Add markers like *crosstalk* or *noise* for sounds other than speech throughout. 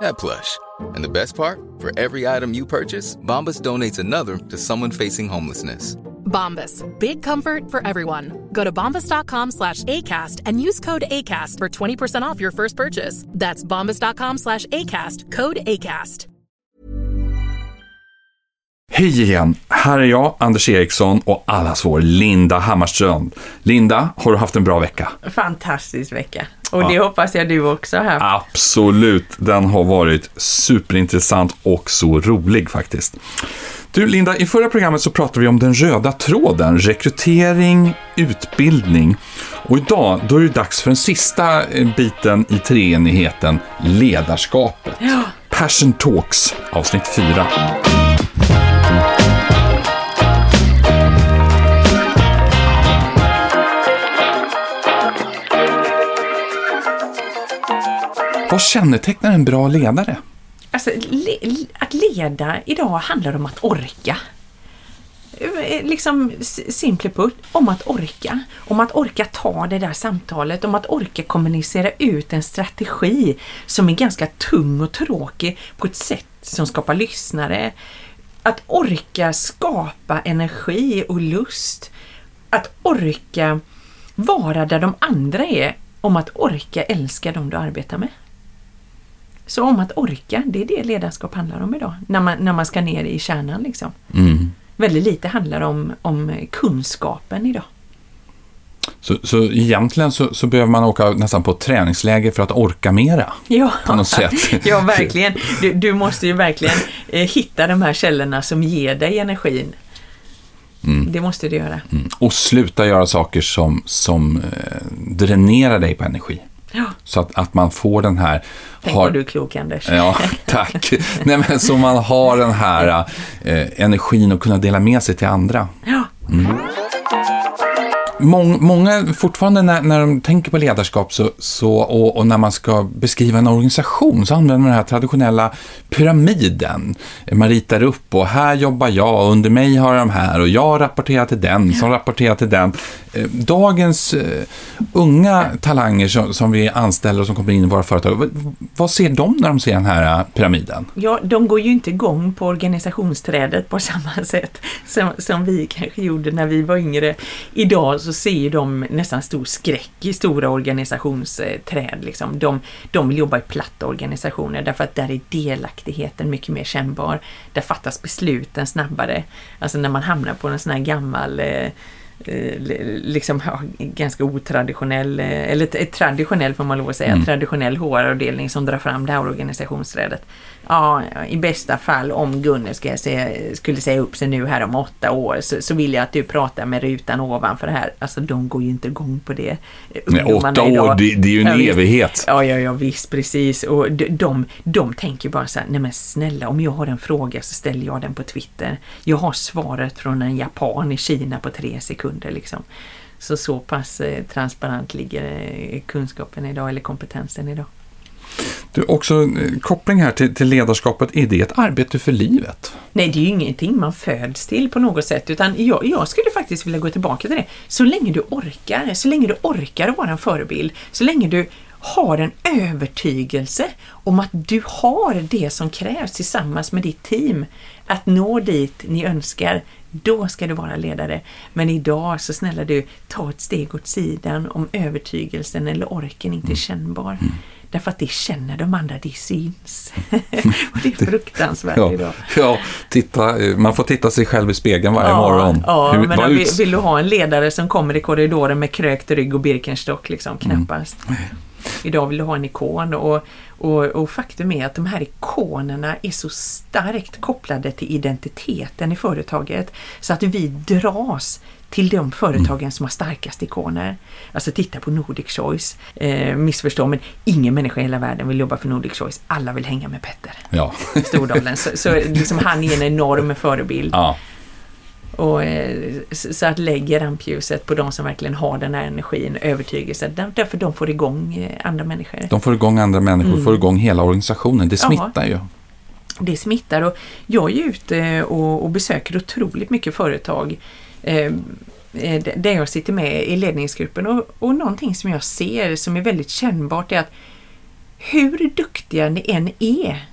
that plush. And the best part? For every item you purchase, Bombas donates another to someone facing homelessness. Bombas. Big comfort for everyone. Go to bombas.com slash ACAST and use code ACAST for 20% off your first purchase. That's bombas.com slash ACAST. Code ACAST. Hej igen! Här är jag, Anders Eriksson och allas vår Linda Hammarström. Linda, har du haft en bra vecka? Fantastisk vecka. Och det hoppas jag du också har haft. Absolut, den har varit superintressant och så rolig faktiskt. Du Linda, i förra programmet så pratade vi om den röda tråden, rekrytering, utbildning. Och idag, då är det dags för den sista eh, biten i treenigheten, ledarskapet. Ja. Passion Talks, avsnitt 4. Vad kännetecknar en bra ledare? Alltså, le att leda idag handlar om att orka. Eh, liksom simple put, om att orka. Om att orka ta det där samtalet, om att orka kommunicera ut en strategi som är ganska tung och tråkig på ett sätt som skapar lyssnare. Att orka skapa energi och lust. Att orka vara där de andra är. Om att orka älska dem du arbetar med. Så om att orka, det är det ledarskap handlar om idag. När man, när man ska ner i kärnan liksom. Mm. Väldigt lite handlar om, om kunskapen idag. Så, så egentligen så, så behöver man åka nästan på ett träningsläger för att orka mera. Ja, På något sätt. *laughs* ja verkligen. Du, du måste ju verkligen eh, hitta de här källorna som ger dig energin. Det måste du göra. Mm. Och sluta göra saker som, som eh, dränerar dig på energi. Ja. Så att, att man får den här... Tänk vad du är klok Anders. Ja, *laughs* tack. Nej, men så man har den här eh, energin att kunna dela med sig till andra. Ja. Mång, många, fortfarande när, när de tänker på ledarskap så, så, och, och när man ska beskriva en organisation så använder man den här traditionella pyramiden. Man ritar upp och här jobbar jag och under mig har de här och jag rapporterar till den som rapporterar till den. Eh, Dagens eh, unga talanger som, som vi anställer och som kommer in i våra företag, vad, vad ser de när de ser den här eh, pyramiden? Ja, de går ju inte igång på organisationsträdet på samma sätt som, som vi kanske gjorde när vi var yngre. Idag så ser ju de nästan stor skräck i stora organisationsträd. Liksom. De, de vill jobba i platta organisationer därför att där är delaktigheten mycket mer kännbar. Där fattas besluten snabbare. Alltså när man hamnar på en sån här gammal eh, eh, liksom ja, ganska otraditionell, eh, eller traditionell får man lov att säga, traditionell HR-avdelning som drar fram det här organisationsträdet. Ja, i bästa fall om Gunnel ska säga, skulle säga upp sig nu här om åtta år så, så vill jag att du pratar med rutan ovanför det här. Alltså de går ju inte igång på det. Nej, Ungdomarna åtta år, idag- det- det är ju en Ja, visst. evighet. Ja, ja, ja, visst, precis. Och de, de, de tänker bara så här, nej men snälla, om jag har en fråga så ställer jag den på Twitter. Jag har svaret från en japan i Kina på tre sekunder liksom. Så så pass eh, transparent ligger eh, kunskapen idag, eller kompetensen idag. Du, också eh, koppling här till, till ledarskapet, är det ett arbete för livet? Nej, det är ju ingenting man föds till på något sätt, utan jag, jag skulle faktiskt vilja gå tillbaka till det. Så länge du orkar, så länge du orkar vara en förebild, så länge du har en övertygelse om att du har det som krävs tillsammans med ditt team att nå dit ni önskar, då ska du vara ledare. Men idag, så snälla du, ta ett steg åt sidan om övertygelsen eller orken inte är kännbar. Därför att det känner de andra, det syns. *laughs* och det är fruktansvärt Ja, idag. ja titta, man får titta sig själv i spegeln varje morgon. Ja, Hur- men vill, vill du ha en ledare som kommer i korridoren med krökt rygg och Birkenstock? Liksom, knappast. Idag vill du ha en ikon och, och, och faktum är att de här ikonerna är så starkt kopplade till identiteten i företaget så att vi dras till de företagen som har starkast ikoner. Alltså titta på Nordic Choice. Eh, missförstå, men ingen människa i hela världen vill jobba för Nordic Choice. Alla vill hänga med Petter Ja. *laughs* Stordalen. Så, så liksom han är en enorm förebild. ja. Och, eh, så att lägger rampljuset på de som verkligen har den här energin, övertygelsen, där- därför de får igång eh, andra människor. De får igång andra människor, får igång hela organisationen. Det Mm. Smittar ju. Det smittar och jag är ute och, och besöker otroligt mycket företag eh, eh, där jag sitter med i ledningsgruppen och, och någonting som jag ser som är väldigt kännbart är att hur duktiga ni än är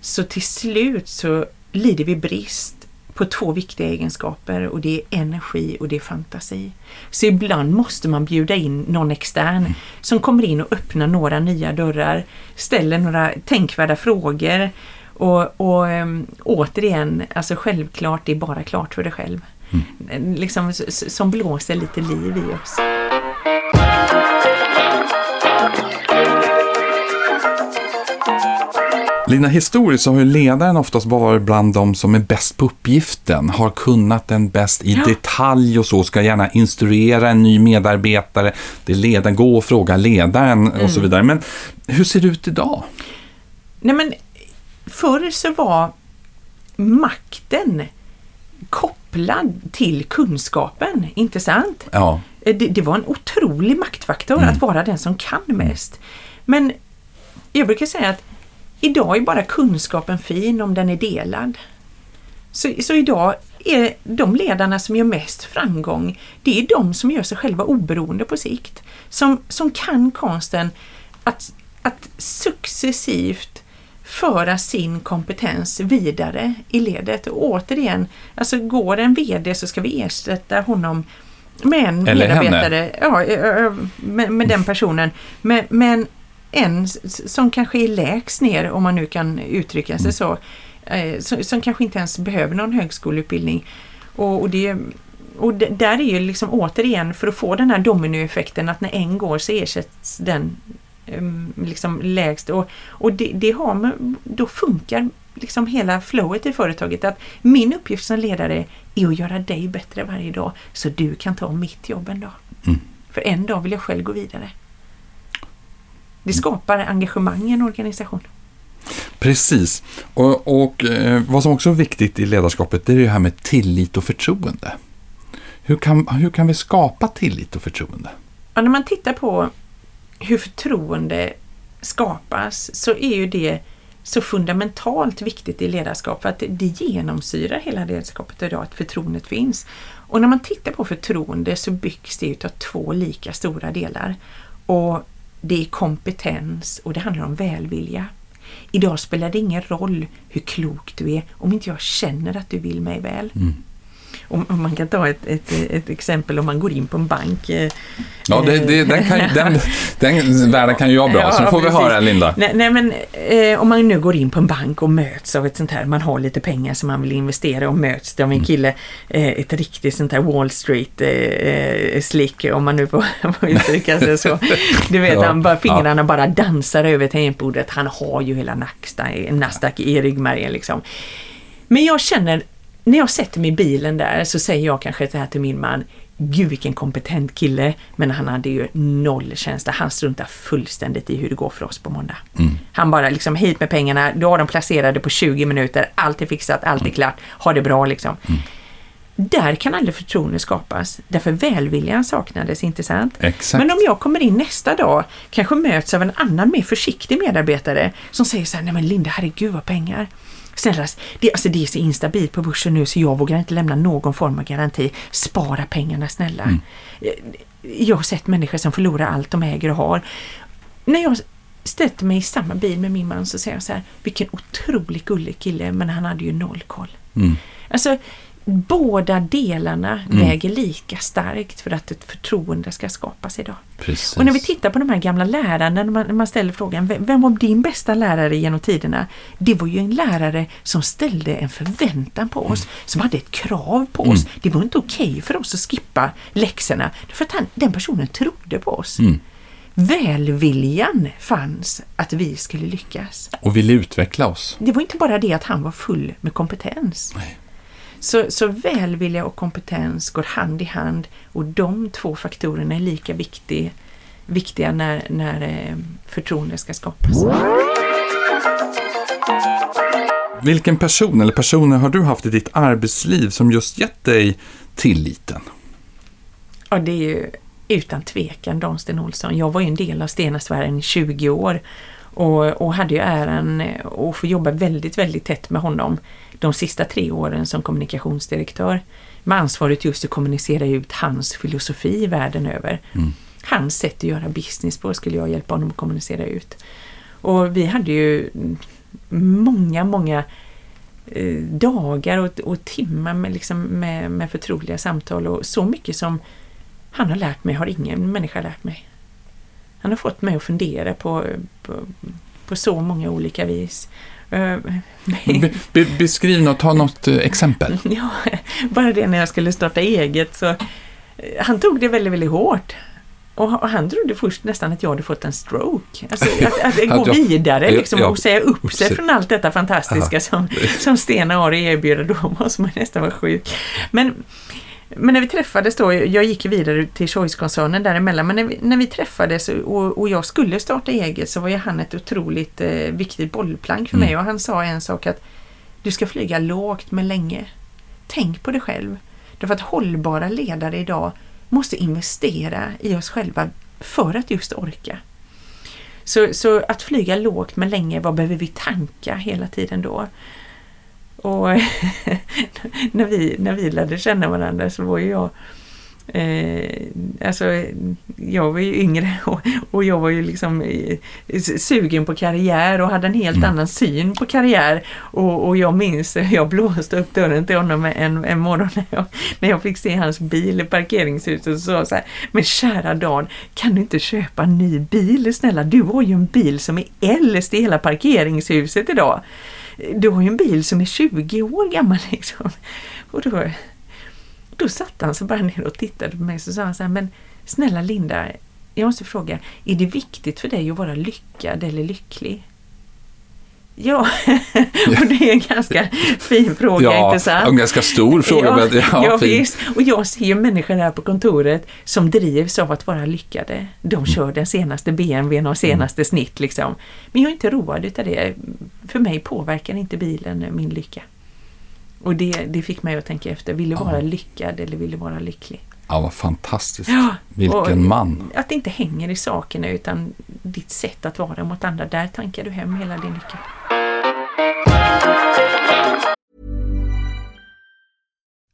så till slut så lider vi brist på två viktiga egenskaper och det är energi och det är fantasi. Så ibland måste man bjuda in någon extern som kommer in och öppnar några nya dörrar, ställer några tänkvärda frågor och, och um, återigen, alltså självklart, det är bara klart för dig själv. Liksom, s- s- som blåser lite liv i oss. Lina, historiskt så har ju ledaren oftast varit bland de som är bäst på uppgiften, har kunnat den bäst i Ja. detalj och så, ska gärna instruera en ny medarbetare. Det är ledaren, gå och fråga ledaren och Mm. så vidare. Men hur ser det ut idag? Nej men förr så var makten kopplad till kunskapen, inte sant? Ja, Eh, Det, det var en otrolig maktfaktor att vara den som kan mest. Men jag brukar säga att idag är bara kunskapen fin om den är delad. Så, så idag är de ledarna som gör mest framgång, det är de som gör sig själva oberoende på sikt. Som, som kan konsten att, att successivt föra sin kompetens vidare i ledet. Och återigen, alltså går en VD så ska vi ersätta honom med en Eller henne. medarbetare, ja, ö, ö, med, med den personen. Men, men en som kanske är lägst ner, om man nu kan uttrycka sig så, eh, som, som kanske inte ens behöver någon högskoleutbildning. Och, och, det, och där är ju liksom återigen för att få den här dominoeffekten att när en går så ersätts den liksom lägst. Och, och det, det har då funkar liksom hela flowet i företaget. Att min uppgift som ledare är att göra dig bättre varje dag så du kan ta mitt jobb en dag. Mm. För en dag vill jag själv gå vidare. Det skapar engagemang i en organisation. precis. Och, och eh, vad som också är viktigt i ledarskapet, det är det här med tillit och förtroende. Hur kan, hur kan vi skapa tillit och förtroende? Ja, när man tittar på hur förtroende skapas så är ju det så fundamentalt viktigt i ledarskap för att det genomsyrar hela ledarskapet idag att förtroendet finns. Och när man tittar på förtroende så byggs det utav två lika stora delar. Och det är kompetens och det handlar om välvilja. Idag spelar det ingen roll hur klok du är om inte jag känner att du vill mig väl. Mm. Om, om man kan ta ett, ett, ett exempel om man går in på en bank. eh, Ja, det, det, den, kan, den, *laughs* den världen kan ju jag bra, så nu får vi precis. höra Linda. Nej, nej men eh, om man nu går in på en bank och möts av ett sånt här, man har lite pengar som man vill investera och möts av Mm. en kille, eh, ett riktigt sånt här Wall Street eh, eh, slick, om man nu får, *laughs* får uttrycka sig så. *laughs* Du vet, Ja, han bara, fingrarna bara dansar över tangentbordet. Han har ju hela Nasdaq i ryggmärgen liksom. Men jag känner, när jag sätter mig i bilen där så säger jag kanske så här till min man, Gud vilken kompetent kille, men han hade ju noll känsla. Han struntar fullständigt i hur det går för oss på måndag. Han bara liksom hit med pengarna, du har dem placerade på 20 minuter, allt är fixat, allt är klart, ha det bra liksom. Där kan aldrig förtroende skapas, därför välviljan saknades, inte sant? Exakt. Men om jag kommer in nästa dag, kanske möts av en annan mer försiktig medarbetare som säger så här, nej men Linda, herregud vad pengar. Snälla, det, alltså det är så instabilt på börsen nu så jag vågar inte lämna någon form av garanti. Spara pengarna snälla. Mm. Jag har sett människor som förlorar allt de äger och har. när jag stöter mig i samma bil med min man så säger jag så här, vilken otroligt gullig kille, men han hade ju noll koll. Mm. Alltså, båda delarna väger lika starkt för att ett förtroende ska skapas idag. Precis. Och när vi tittar på de här gamla lärarna, när man, när man ställer frågan, vem, vem var din bästa lärare genom tiderna? Det var ju en lärare som ställde en förväntan på oss, som hade ett krav på oss. Det var inte okej för oss att skippa läxorna, för att han, den personen trodde på oss. Välviljan fanns att vi skulle lyckas. Och vill utveckla oss. Det var inte bara det att han var full med kompetens. Nej. Så, så välvilja och kompetens går hand i hand och de två faktorerna är lika viktig, viktiga när, när eh, förtroende ska skapas. Vilken person eller personer har du haft i ditt arbetsliv som just gett dig tilliten? Ja, det är ju utan tvekan Dan Sten Olsson. Jag var ju en del av Stenasfären i 20 år och, och hade ju äran eh, att få jobba väldigt, väldigt tätt med honom de sista tre åren som kommunikationsdirektör med ansvaret just att kommunicera ut hans filosofi världen över. Hans sätt att göra business på skulle jag hjälpa honom att kommunicera ut. Och vi hade ju många, många eh, dagar och, och timmar med, liksom, med, med förtroliga samtal och så mycket som han har lärt mig har ingen människa lärt mig. Han har fått mig att fundera på, på, på så många olika vis. Eh, Be, be, beskriv något, ta något eh, exempel. *laughs* Ja, bara det när jag skulle starta eget så eh, han tog det väldigt, väldigt hårt. Och han trodde först nästan att jag hade fått en stroke. Alltså *laughs* att, att gå vidare liksom, och säga upp sig från allt detta fantastiska som, som Stena har att erbjuda. Då måste man nästan vara sjuk. Men, men när vi träffades då, jag gick vidare till Choice-koncernen däremellan, men när vi, när vi träffades och, och jag skulle starta eget så var ju han ett otroligt eh, viktigt bollplank för mig och han sa en sak att du ska flyga lågt men länge. Tänk på dig själv. Därför att hållbara ledare idag måste investera i oss själva för att just orka. Så, så att flyga lågt men länge, vad behöver vi tanka hela tiden då? Och *laughs* när, vi, när vi lärde känna varandra så var ju jag Eh, alltså, jag var ju yngre *laughs* och, och jag var ju liksom eh, sugen på karriär och hade en helt annan syn på karriär. Och, och jag minns, *laughs* jag blåste upp dörren till honom en, en morgon när jag, när jag fick se hans bil i parkeringshuset och sa så här, men kära Dan, kan du inte köpa en ny bil snälla? Du har ju en bil som är äldst i hela parkeringshuset idag. Du har ju en bil som är 20 år gammal liksom. Och då, då satt han så bara ner och tittade på mig och så sa han så här, men snälla Linda, jag måste fråga, är det viktigt för dig att vara lyckad eller lycklig? Ja, *laughs* och det är en ganska fin fråga, Ja, inte sant? en ganska stor fråga, Ja, men ja, ja visst. Och jag ser ju människor här på kontoret som drivs av att vara lyckade. De kör den senaste BMWn och senaste snitt liksom. Men jag är inte road utav det. För mig påverkar inte bilen min lycka. Och det, det fick mig att tänka efter, vill du vara lyckad eller vill du vara lycklig? Ja, vad fantastiskt. Ja, Vilken man. Att det inte hänger i sakerna utan ditt sätt att vara mot andra, där tankar du hem hela din lycka.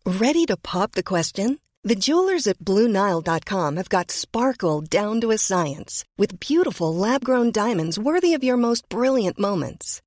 Ready to pop the question? The jewelers at BlueNile.com have got sparkle down to a science with beautiful lab grown diamonds worthy of your most brilliant moments.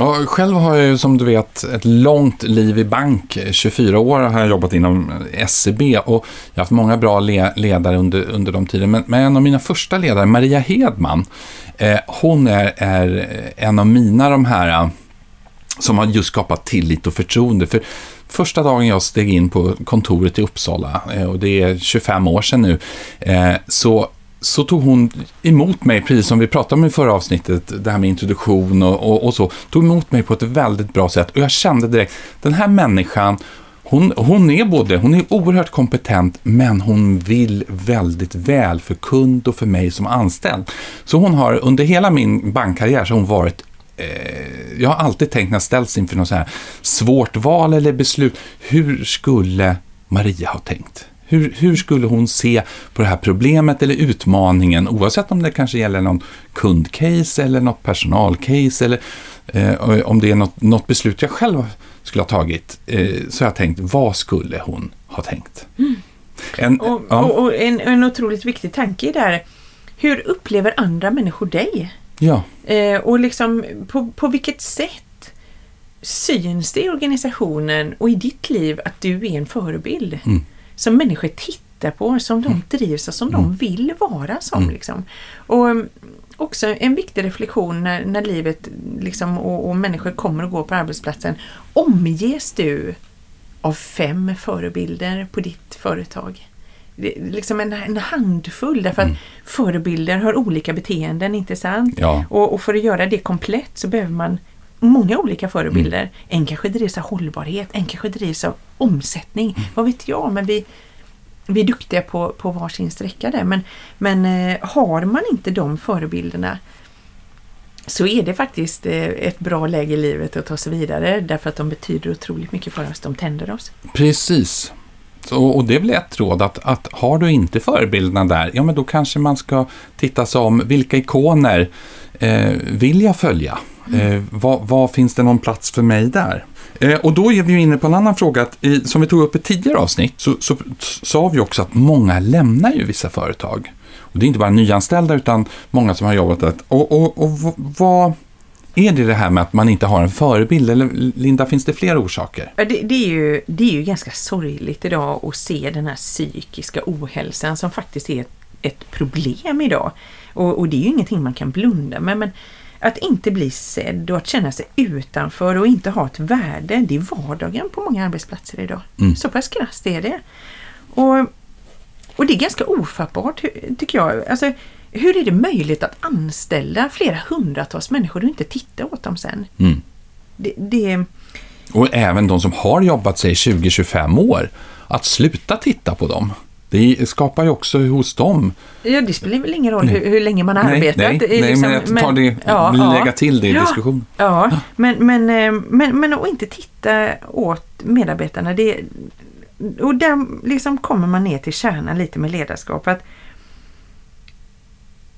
Ja, själv har jag ju som du vet ett långt liv i bank. 24 år har jag jobbat inom SEB och jag har haft många bra le ledare under, under de tiden. Men, men en av mina första ledare, Maria Hedman, eh, hon är, är en av mina de här eh, som har just skapat tillit och förtroende. För första dagen jag steg in på kontoret i Uppsala, eh, och det är 25 år sedan nu, eh, så så tog hon emot mig, precis som vi pratade om i förra avsnittet, det här med introduktion och, och, och, så, tog emot mig på ett väldigt bra sätt. Och jag kände direkt, den här människan, hon, hon är både, hon är oerhört kompetent, men hon vill väldigt väl för kund och för mig som anställd. Så hon har, under hela min bankkarriär, så har hon varit eh, jag har alltid tänkt när jag ställs inför något så här svårt val eller beslut, hur skulle Maria ha tänkt? Hur, hur, skulle hon se på det här problemet eller utmaningen, oavsett om det kanske gäller någon kundcase eller något personalcase eller eh, om det är något, något, beslut jag själv skulle ha tagit, eh, så har jag tänkt, vad skulle hon ha tänkt? Mm. En, och, ja. och, och en, en otroligt viktig tanke där, hur upplever andra människor dig? Ja. Eh, och liksom, på, på vilket sätt syns det i organisationen och i ditt liv att du är en förebild? Mm som människor tittar på, som de mm. drivs av, som mm. de vill vara som. Mm. Liksom. Och också en viktig reflektion när, när livet liksom, och, och, människor kommer och går på arbetsplatsen. Omges du av fem förebilder på ditt företag? Det är liksom en, en handfull därför att mm. förebilder har olika beteenden, inte sant? Ja. Och, och, för att göra det komplett så behöver man många olika förebilder. Mm. En kanske drivs av hållbarhet, en kanske drivs av omsättning. Mm. Vad vet jag, men vi, vi är duktiga på, på varsin sträcka där. Men, men eh, har man inte de förebilderna så är det faktiskt eh, ett bra läge i livet att ta sig vidare därför att de betyder otroligt mycket för oss. De tänder oss. Precis. Så, och det är väl ett råd att, att har du inte förebilderna där, ja men då kanske man ska titta sig om vilka ikoner eh, vill jag följa? Eh, vad, vad, finns det någon plats för mig där? Eh, och då är vi ju inne på en annan fråga, att i, som vi tog upp i tidigare avsnitt, så, så sa vi också att många lämnar ju vissa företag. Och det är inte bara nyanställda, utan många som har jobbat där. Och, och, och vad är det det här med att man inte har en förebild? Eller Linda, finns det fler orsaker? Det, det, är ju, det är ju ganska sorgligt idag att se den här psykiska ohälsan som faktiskt är ett, ett problem idag. Och, och, det är ju ingenting man kan blunda med. Men att inte bli sedd och att känna sig utanför och inte ha ett värde, det är vardagen på många arbetsplatser idag. Mm. Så pass krasst är det. Och, och det är ganska ofattbart tycker jag. Alltså, hur är det möjligt att anställa flera hundratals människor och inte titta åt dem sen? Mm. Det, det... Och även de som har jobbat sig 20-25 år, att sluta titta på dem. Det skapar ju också hos dem... Ja, det spelar väl ingen roll hur, hur, länge man har arbetat. Nej, nej liksom, men jag tar det, ja, lägga ja, till det i ja, diskussionen. Ja, ja. Men, men, eh, men, men att inte titta åt medarbetarna, det, och där liksom kommer man ner till kärnan lite med ledarskap. Att,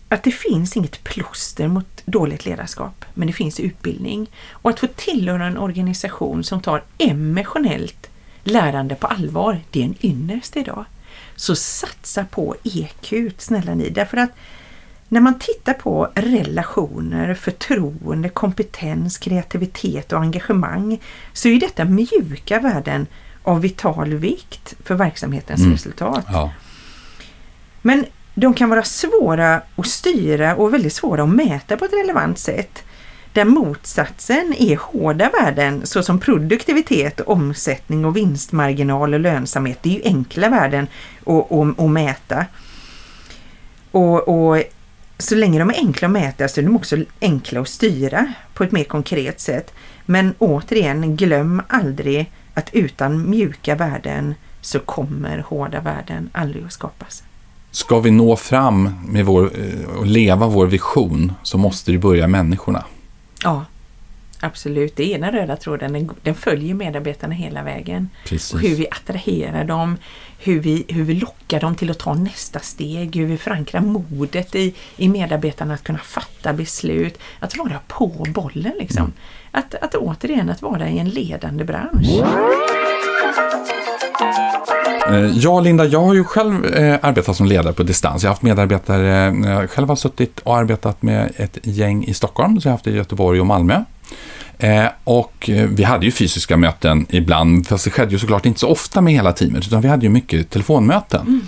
att det finns inget plåster mot dåligt ledarskap, men det finns utbildning. Och att få tillhöra en organisation som tar emotionellt lärande på allvar, det är en ynnest idag. Så satsa på EQ, snälla ni. Därför att när man tittar på relationer, förtroende, kompetens, kreativitet och engagemang så är detta mjuka värden av vital vikt för verksamhetens Mm. resultat. Ja. Men de kan vara svåra att styra och väldigt svåra att mäta på ett relevant sätt. Där motsatsen är hårda värden såsom produktivitet, omsättning och vinstmarginal och lönsamhet. Det är ju enkla värden att, att, att mäta. Och, och så länge de är enkla att mäta så är de också enkla att styra på ett mer konkret sätt. Men återigen, glöm aldrig att utan mjuka värden så kommer hårda värden aldrig att skapas. Ska vi nå fram med vår, eh, och leva vår vision så måste det börja i människorna. Ja, absolut. Det är den röda tråden. Den, den följer medarbetarna hela vägen. Precis. Och hur vi attraherar dem, hur vi, hur vi lockar dem till att ta nästa steg, hur vi förankrar modet i, i medarbetarna att kunna fatta beslut, att vara på bollen liksom. Mm. Att, att återigen att vara i en ledande bransch. Eh, Ja, Linda, jag har ju själv eh, arbetat som ledare på distans. Jag har haft medarbetare, eh, jag själv har suttit och arbetat med ett gäng i Stockholm, så jag har haft det i Göteborg och Malmö. Eh, och eh, vi hade ju fysiska möten ibland, fast det skedde ju såklart inte så ofta med hela teamet, utan vi hade ju mycket telefonmöten.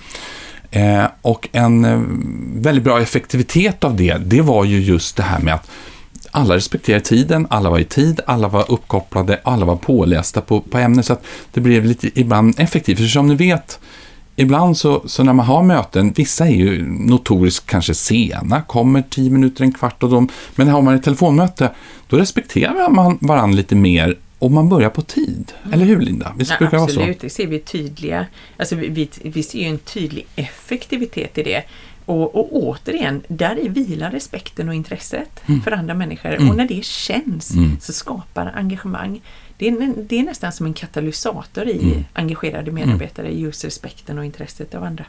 Eh, och en eh, väldigt bra effektivitet av det, det var ju just det här med att alla respekterade tiden, alla var i tid, alla var uppkopplade, alla var pålästa på, på ämnet. Så att det blev lite ibland effektivt. För som ni vet, ibland så, så när man har möten, vissa är ju notoriskt kanske sena, kommer tio minuter, en kvart och de, men har man ett telefonmöte, då respekterar man varandra lite mer och man börjar på tid. Eller hur Linda? Visst Ja, brukar det vara så? absolut, det ser vi tydliga. Alltså vi, vi, vi ser ju en tydlig effektivitet i det. Och, och återigen, där i vilar respekten och intresset Mm. för andra människor. Och när det känns så skapar engagemang. Det är, det är nästan som en katalysator i Mm. engagerade medarbetare, just respekten och intresset av andra.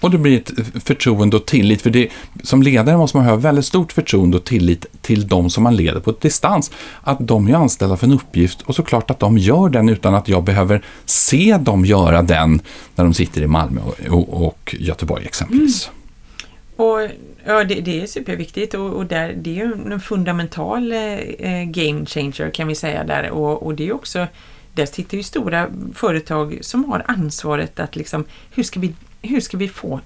Och det blir ett förtroende och tillit. För det, som ledare måste man ha väldigt stort förtroende och tillit till de som man leder på distans. Att de är anställda för en uppgift och såklart att de gör den utan att jag behöver se dem göra den när de sitter i Malmö och, och, och Göteborg exempelvis. Och ja, det, det är superviktigt och, och där, det är ju en fundamental eh, game changer kan vi säga där och, och det är också där sitter ju stora företag som har ansvaret att liksom hur ska vi, hur ska vi få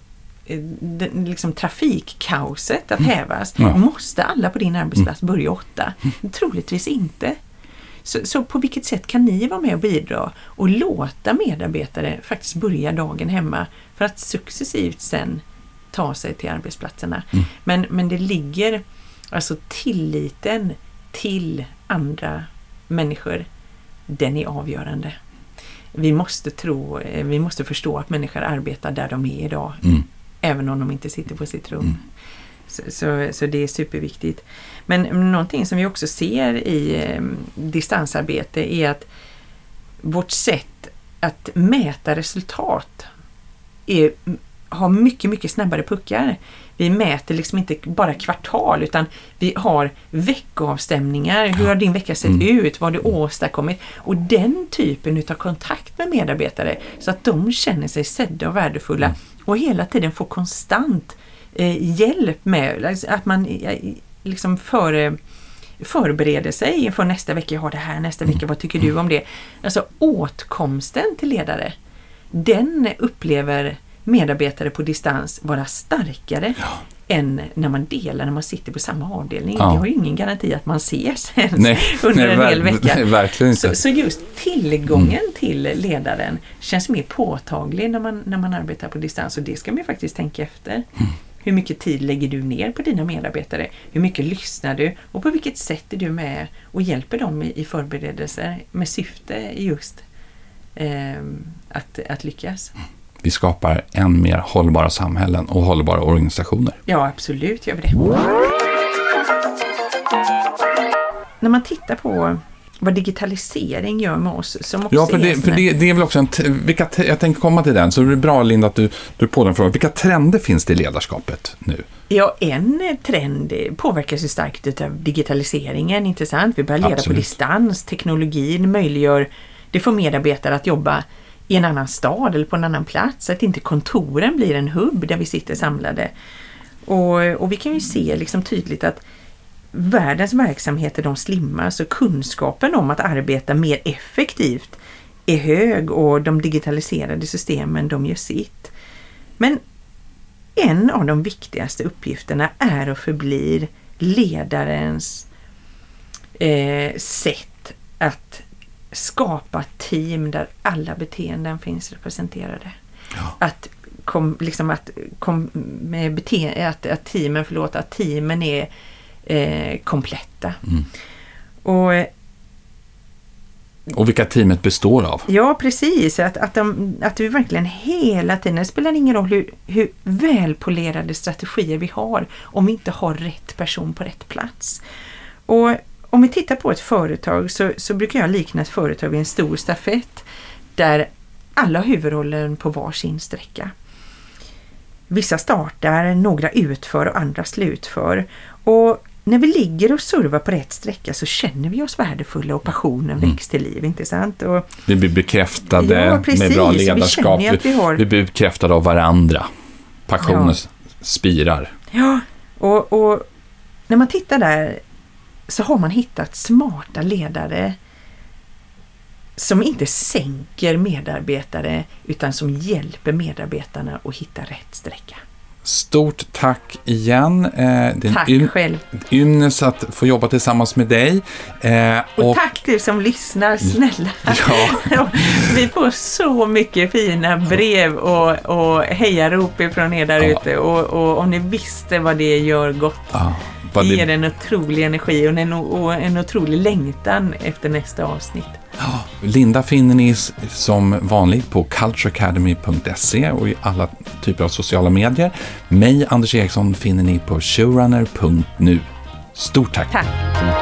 eh, den, liksom trafikkaoset att hävas? Ja. Måste alla på din arbetsplats börja åtta? Troligtvis inte. Så, så på vilket sätt kan ni vara med och bidra och låta medarbetare faktiskt börja dagen hemma för att successivt sen ta sig till arbetsplatserna. Men, men det ligger alltså tilliten till andra människor, den är avgörande. Vi måste tro, eh, vi måste förstå att människor arbetar där de är idag, Mm. även om de inte sitter på sitt rum. Så, så, så det är superviktigt. Men någonting som vi också ser i eh, distansarbete är att vårt sätt att mäta resultat är, har mycket, mycket snabbare puckar. Vi mäter liksom inte bara kvartal utan vi har veckoavstämningar. Hur har din vecka sett ut? Vad har du åstadkommit? Och den typen utav kontakt med medarbetare så att de känner sig sedda och värdefulla och hela tiden får konstant eh, hjälp med alltså att man eh, liksom före förbereder sig inför nästa vecka, jag har det här nästa vecka, vad tycker du om det? Alltså åtkomsten till ledare, den upplever medarbetare på distans vara starkare än när man delar, när man sitter på samma avdelning. Ja. Det har ju ingen garanti att man ses *laughs* ens Nej, under nej, en hel vecka. nej, verkligen inte. Mm. Så, så just tillgången till ledaren känns mer påtaglig när man, när man arbetar på distans och det ska man ju faktiskt tänka efter. Mm. Hur mycket tid lägger du ner på dina medarbetare? Hur mycket lyssnar du? Och på vilket sätt är du med och hjälper dem i, i förberedelser med syfte just ehm, att, att lyckas? Vi skapar än mer hållbara samhällen och hållbara organisationer. Ja, absolut gör vi det. När man tittar på vad digitalisering gör med oss som också Ja, för, är det, för det, det är väl också en... Vilka, jag tänker komma till den, så det är bra Linda att du, du är på den frågan. Vilka trender finns det i ledarskapet nu? Ja, en trend påverkas ju starkt av digitaliseringen, intressant. Vi börjar leda Absolut. på distans, teknologin möjliggör, det får medarbetare att jobba i en annan stad eller på en annan plats. Att inte kontoren blir en hubb där vi sitter samlade. Och, och vi kan ju se liksom tydligt att världens verksamheter de slimmar så kunskapen om att arbeta mer effektivt är hög och de digitaliserade systemen de gör sitt. Men en av de viktigaste uppgifterna är och förblir ledarens eh, sätt att skapa team där alla beteenden finns representerade. Ja. Att, kom, liksom att, kom, med bete att, att teamen, förlåt, att teamen är eh, kompletta. Mm. Och och vilka teamet består av. Ja, precis. Att, att, de, att vi verkligen hela tiden, det spelar ingen roll hur, hur välpolerade strategier vi har om vi inte har rätt person på rätt plats. Och om vi tittar på ett företag så, så brukar jag likna ett företag vid en stor stafett där alla har huvudrollen på varsin sträcka. Vissa startar, några utför och andra slutför. Och när vi ligger och servar på rätt sträcka så känner vi oss värdefulla och passionen mm. väcks till liv, inte sant? Och, vi blir bekräftade ja, med bra ledarskap. Vi, vi, har... vi blir bekräftade av varandra. Passionen ja. spirar. Ja, och, och när man tittar där så har man hittat smarta ledare som inte sänker medarbetare utan som hjälper medarbetarna att hitta rätt sträcka. Stort tack igen. Eh, tack yn själv. Ynnest att få jobba tillsammans med dig. Eh, och, och, tack du som lyssnar, snälla. Ja. *laughs* Vi får så mycket fina brev och, och hejarop ifrån er där ja. ute. Och, och, om ni visste vad det gör gott. Ja. Det ger en otrolig energi och en, och en otrolig längtan efter nästa avsnitt. Linda finner ni som vanligt på cultureacademy.se och i alla typer av sociala medier. Mig, Anders Eriksson, finner ni på showrunner.nu. Stort tack! Tack!